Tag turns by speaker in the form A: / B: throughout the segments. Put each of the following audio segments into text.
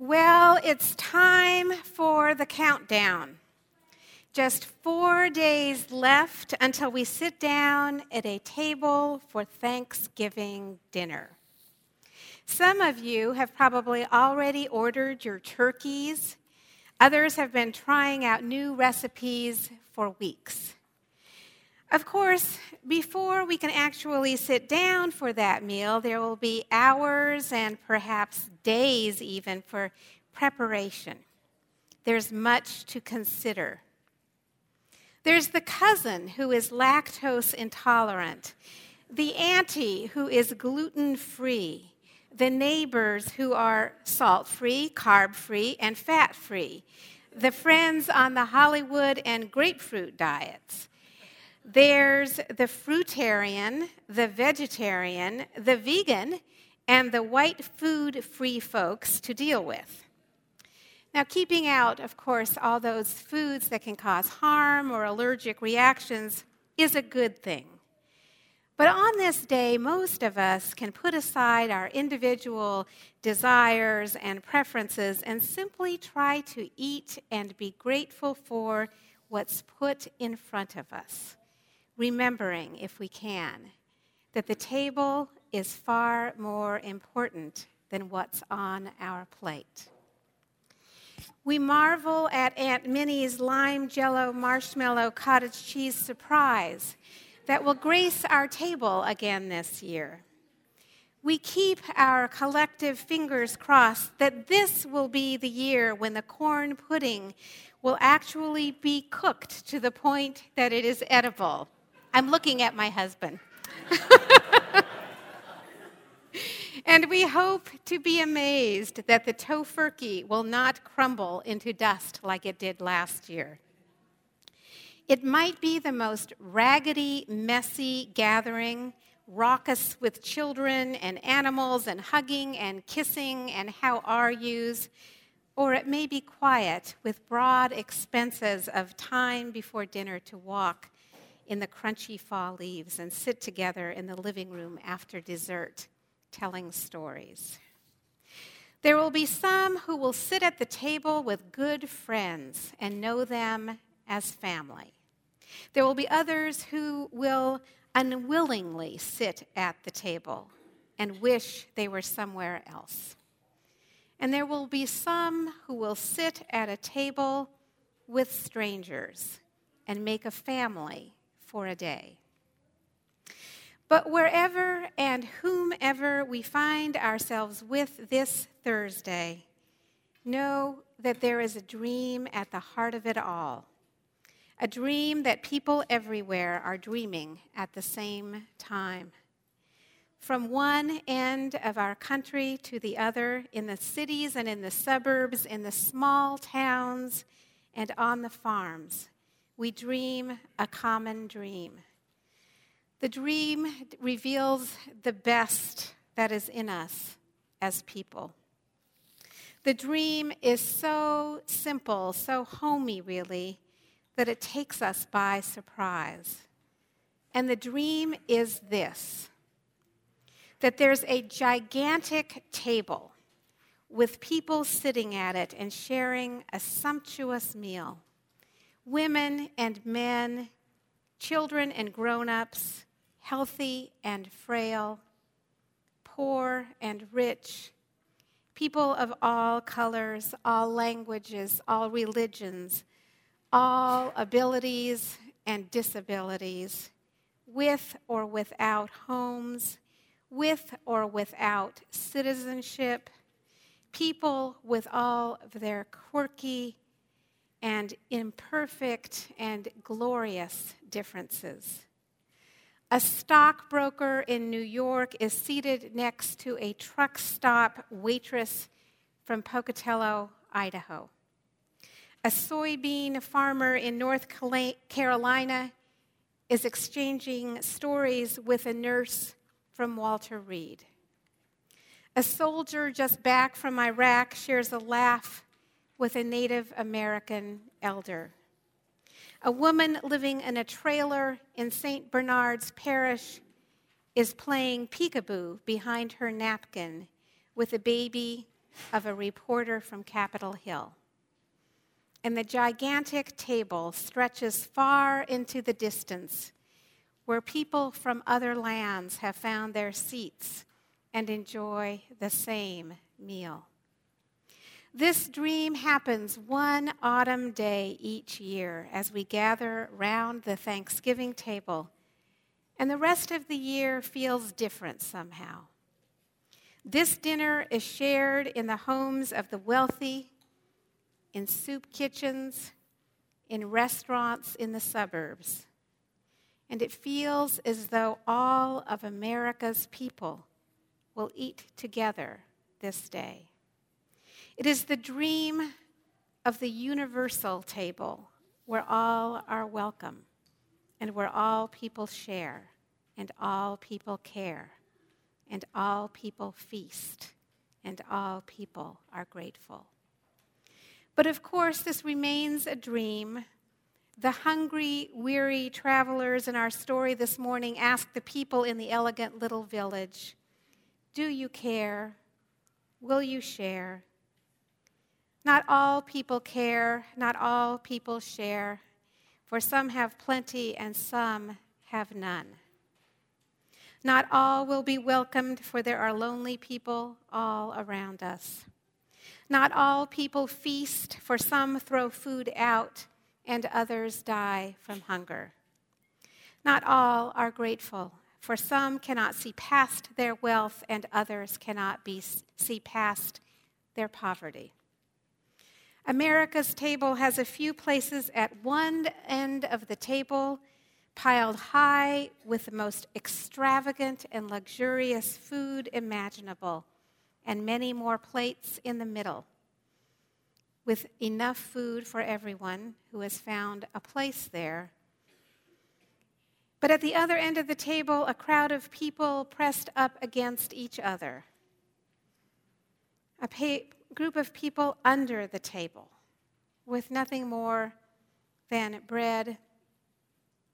A: Well, it's time for the countdown. Just four days left until we sit down at a table for Thanksgiving dinner. Some of you have probably already ordered your turkeys. Others have been trying out new recipes for weeks. Of course, before we can actually sit down for that meal, there will be hours and perhaps days even for preparation. There's much to consider. There's the cousin who is lactose intolerant, the auntie who is gluten free, the neighbors who are salt free, carb free, and fat free, the friends on the Hollywood and grapefruit diets there's the fruitarian, the vegetarian, the vegan, and the white food free folks to deal with. Now, keeping out, of course, all those foods that can cause harm or allergic reactions is a good thing. But on this day, most of us can put aside our individual desires and preferences and simply try to eat and be grateful for what's put in front of us remembering, if we can, that the table is far more important than what's on our plate. We marvel at Aunt Minnie's lime jello marshmallow cottage cheese surprise that will grace our table again this year. We keep our collective fingers crossed that this will be the year when the corn pudding will actually be cooked to the point that it is edible. I'm looking at my husband. and we hope to be amazed that the tofurkey will not crumble into dust like it did last year. It might be the most raggedy, messy gathering, raucous with children and animals and hugging and kissing and how are yous, or it may be quiet with broad expenses of time before dinner to walk in the crunchy fall leaves and sit together in the living room after dessert telling stories. There will be some who will sit at the table with good friends and know them as family. There will be others who will unwillingly sit at the table and wish they were somewhere else. And there will be some who will sit at a table with strangers and make a family for a day. But wherever and whomever we find ourselves with this Thursday, know that there is a dream at the heart of it all. A dream that people everywhere are dreaming at the same time. From one end of our country to the other, in the cities and in the suburbs, in the small towns and on the farms, we dream a common dream. The dream reveals the best that is in us as people. The dream is so simple, so homey, really, that it takes us by surprise. And the dream is this that there's a gigantic table with people sitting at it and sharing a sumptuous meal women and men, children and grown ups, healthy and frail, poor and rich, people of all colors, all languages, all religions, all abilities and disabilities, with or without homes, with or without citizenship, people with all of their quirky and imperfect and glorious differences. A stockbroker in New York is seated next to a truck stop waitress from Pocatello, Idaho. A soybean farmer in North Carolina is exchanging stories with a nurse from Walter Reed. A soldier just back from Iraq shares a laugh with a Native American elder. A woman living in a trailer in St. Bernard's Parish is playing peekaboo behind her napkin with a baby of a reporter from Capitol Hill. And the gigantic table stretches far into the distance, where people from other lands have found their seats and enjoy the same meal. This dream happens one autumn day each year as we gather round the Thanksgiving table, and the rest of the year feels different somehow. This dinner is shared in the homes of the wealthy, in soup kitchens, in restaurants in the suburbs. And it feels as though all of America's people will eat together this day. It is the dream of the universal table where all are welcome and where all people share and all people care and all people feast and all people are grateful. But of course, this remains a dream. The hungry, weary travelers in our story this morning ask the people in the elegant little village Do you care? Will you share? Not all people care, not all people share, for some have plenty and some have none. Not all will be welcomed, for there are lonely people all around us. Not all people feast, for some throw food out and others die from hunger. Not all are grateful, for some cannot see past their wealth and others cannot be, see past their poverty. America's table has a few places at one end of the table piled high with the most extravagant and luxurious food imaginable, and many more plates in the middle, with enough food for everyone who has found a place there. But at the other end of the table, a crowd of people pressed up against each other. A pa- group of people under the table with nothing more than bread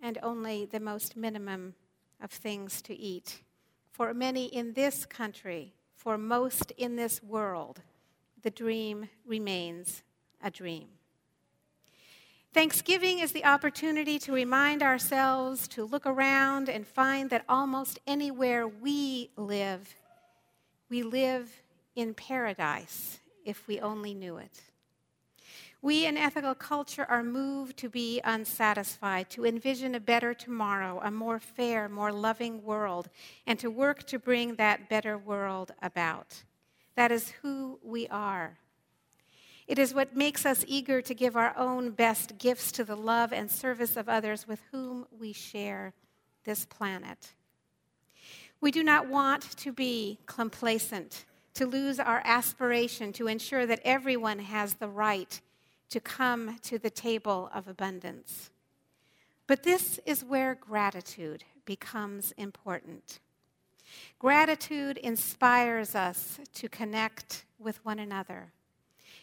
A: and only the most minimum of things to eat. For many in this country, for most in this world, the dream remains a dream. Thanksgiving is the opportunity to remind ourselves to look around and find that almost anywhere we live, we live in paradise if we only knew it. We in ethical culture are moved to be unsatisfied, to envision a better tomorrow, a more fair, more loving world, and to work to bring that better world about. That is who we are. It is what makes us eager to give our own best gifts to the love and service of others with whom we share this planet. We do not want to be complacent to lose our aspiration to ensure that everyone has the right to come to the table of abundance. But this is where gratitude becomes important. Gratitude inspires us to connect with one another.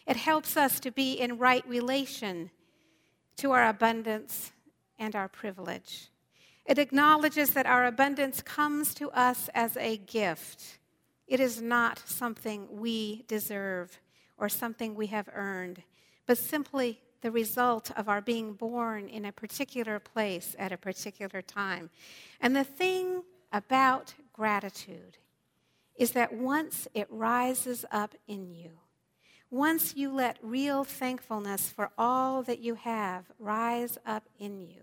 A: It helps us to be in right relation to our abundance and our privilege. It acknowledges that our abundance comes to us as a gift it is not something we deserve or something we have earned, but simply the result of our being born in a particular place at a particular time. And the thing about gratitude is that once it rises up in you, once you let real thankfulness for all that you have rise up in you,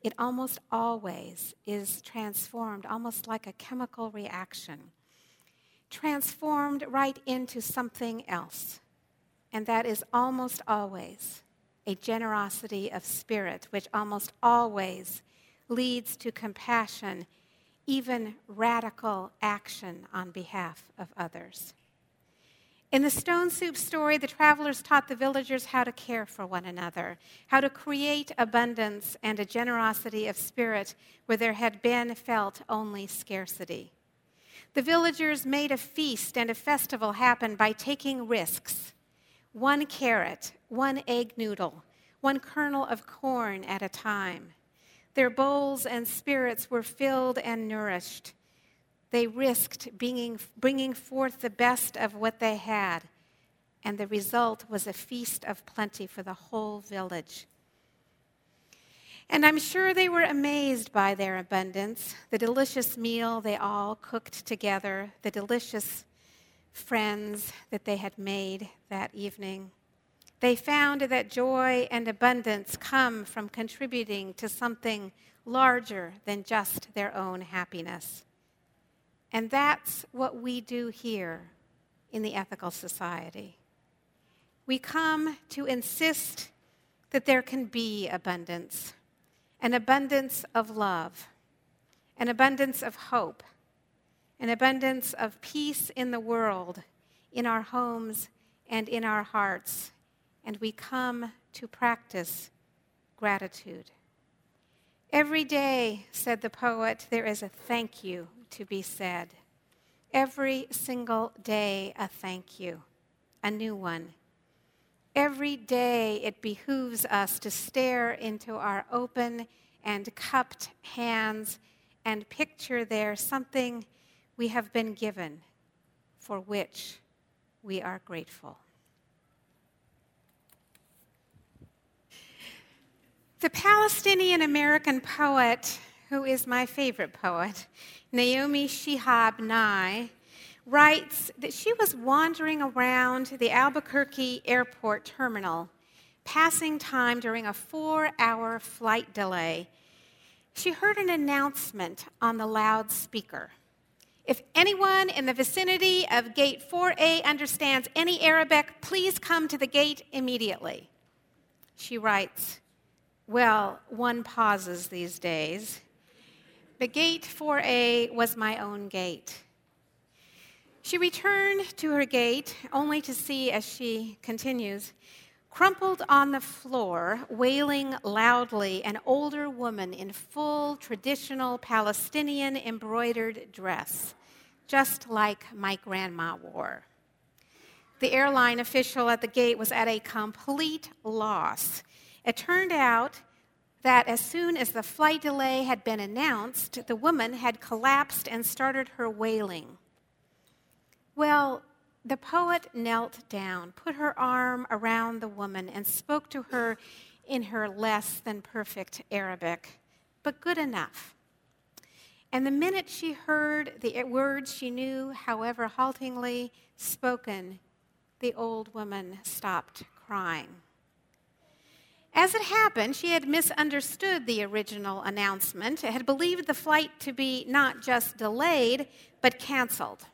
A: it almost always is transformed, almost like a chemical reaction transformed right into something else. And that is almost always a generosity of spirit, which almost always leads to compassion, even radical action on behalf of others. In the stone soup story, the travelers taught the villagers how to care for one another, how to create abundance and a generosity of spirit where there had been felt only scarcity. The villagers made a feast and a festival happen by taking risks one carrot, one egg noodle, one kernel of corn at a time. Their bowls and spirits were filled and nourished. They risked bringing, bringing forth the best of what they had, and the result was a feast of plenty for the whole village. And I'm sure they were amazed by their abundance, the delicious meal they all cooked together, the delicious friends that they had made that evening. They found that joy and abundance come from contributing to something larger than just their own happiness. And that's what we do here in the Ethical Society. We come to insist that there can be abundance, an abundance of love, an abundance of hope, an abundance of peace in the world, in our homes, and in our hearts and we come to practice gratitude. Every day, said the poet, there is a thank you to be said. Every single day, a thank you, a new one. Every day, it behooves us to stare into our open and cupped hands and picture there something we have been given for which we are grateful. The Palestinian American poet, who is my favorite poet, Naomi Shihab Nye, writes that she was wandering around the Albuquerque airport terminal, passing time during a four hour flight delay. She heard an announcement on the loudspeaker. If anyone in the vicinity of gate 4A understands any Arabic, please come to the gate immediately. She writes, well, one pauses these days. The gate 4A was my own gate. She returned to her gate only to see, as she continues, crumpled on the floor, wailing loudly, an older woman in full traditional Palestinian embroidered dress, just like my grandma wore. The airline official at the gate was at a complete loss it turned out that as soon as the flight delay had been announced, the woman had collapsed and started her wailing. Well, the poet knelt down, put her arm around the woman, and spoke to her in her less than perfect Arabic, but good enough. And the minute she heard the words she knew, however haltingly spoken, the old woman stopped crying. As it happened, she had misunderstood the original announcement, had believed the flight to be not just delayed, but canceled.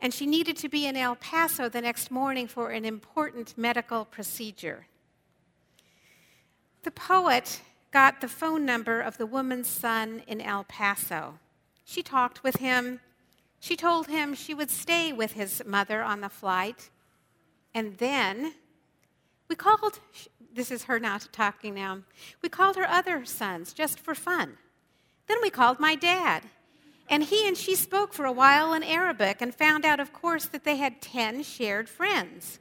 A: And she needed to be in El Paso the next morning for an important medical procedure. The poet got the phone number of the woman's son in El Paso. She talked with him. She told him she would stay with his mother on the flight. And then we called, this is her not talking now. We called her other sons just for fun. Then we called my dad. And he and she spoke for a while in Arabic and found out, of course, that they had 10 shared friends.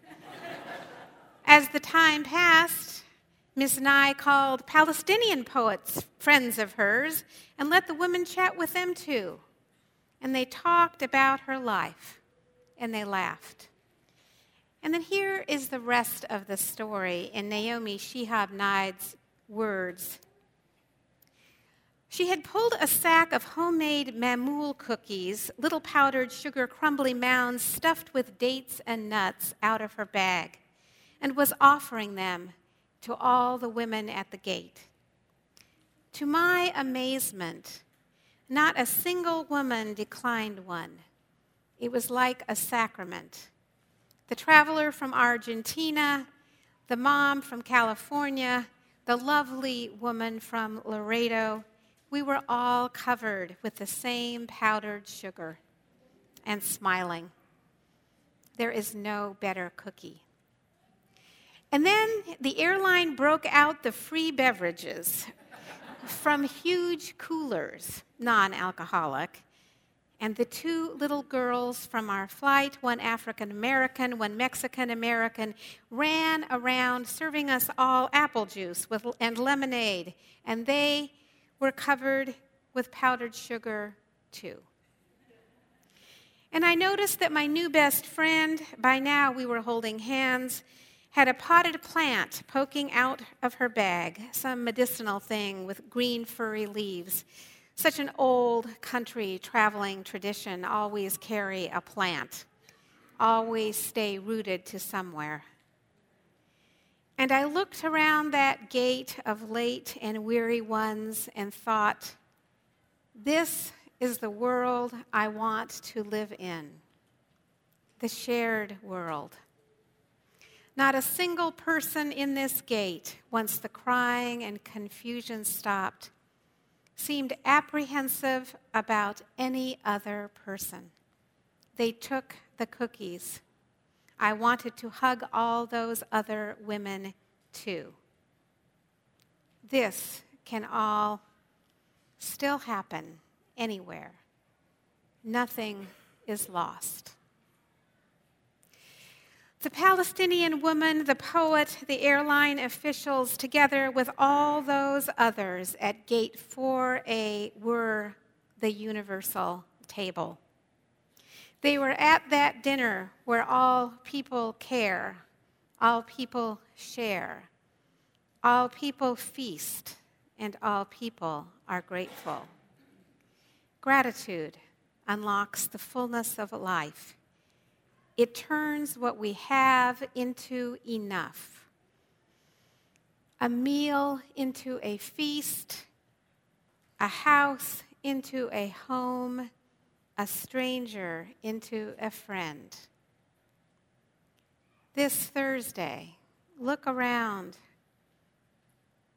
A: As the time passed, Miss Nye called Palestinian poets friends of hers and let the women chat with them too. And they talked about her life and they laughed. And then here is the rest of the story in Naomi Shihab Nye's words. She had pulled a sack of homemade mamoul cookies, little powdered sugar crumbly mounds stuffed with dates and nuts, out of her bag, and was offering them to all the women at the gate. To my amazement, not a single woman declined one. It was like a sacrament the traveler from Argentina, the mom from California, the lovely woman from Laredo, we were all covered with the same powdered sugar and smiling. There is no better cookie. And then the airline broke out the free beverages from huge coolers, non alcoholic, and the two little girls from our flight, one African American, one Mexican American, ran around serving us all apple juice with, and lemonade, and they were covered with powdered sugar too. And I noticed that my new best friend, by now we were holding hands, had a potted plant poking out of her bag, some medicinal thing with green furry leaves. Such an old country traveling tradition always carry a plant, always stay rooted to somewhere. And I looked around that gate of late and weary ones and thought, this is the world I want to live in the shared world. Not a single person in this gate, once the crying and confusion stopped, seemed apprehensive about any other person. They took the cookies. I wanted to hug all those other women too. This can all still happen anywhere. Nothing is lost. The Palestinian woman, the poet, the airline officials, together with all those others at Gate 4A, were the universal table. They were at that dinner where all people care, all people share, all people feast, and all people are grateful. Gratitude unlocks the fullness of life. It turns what we have into enough. A meal into a feast, a house into a home, a stranger into a friend. This Thursday, look around,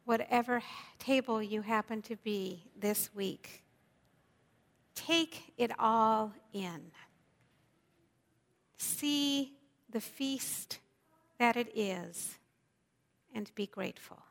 A: whatever table you happen to be this week. Take it all in. See the feast that it is and be grateful.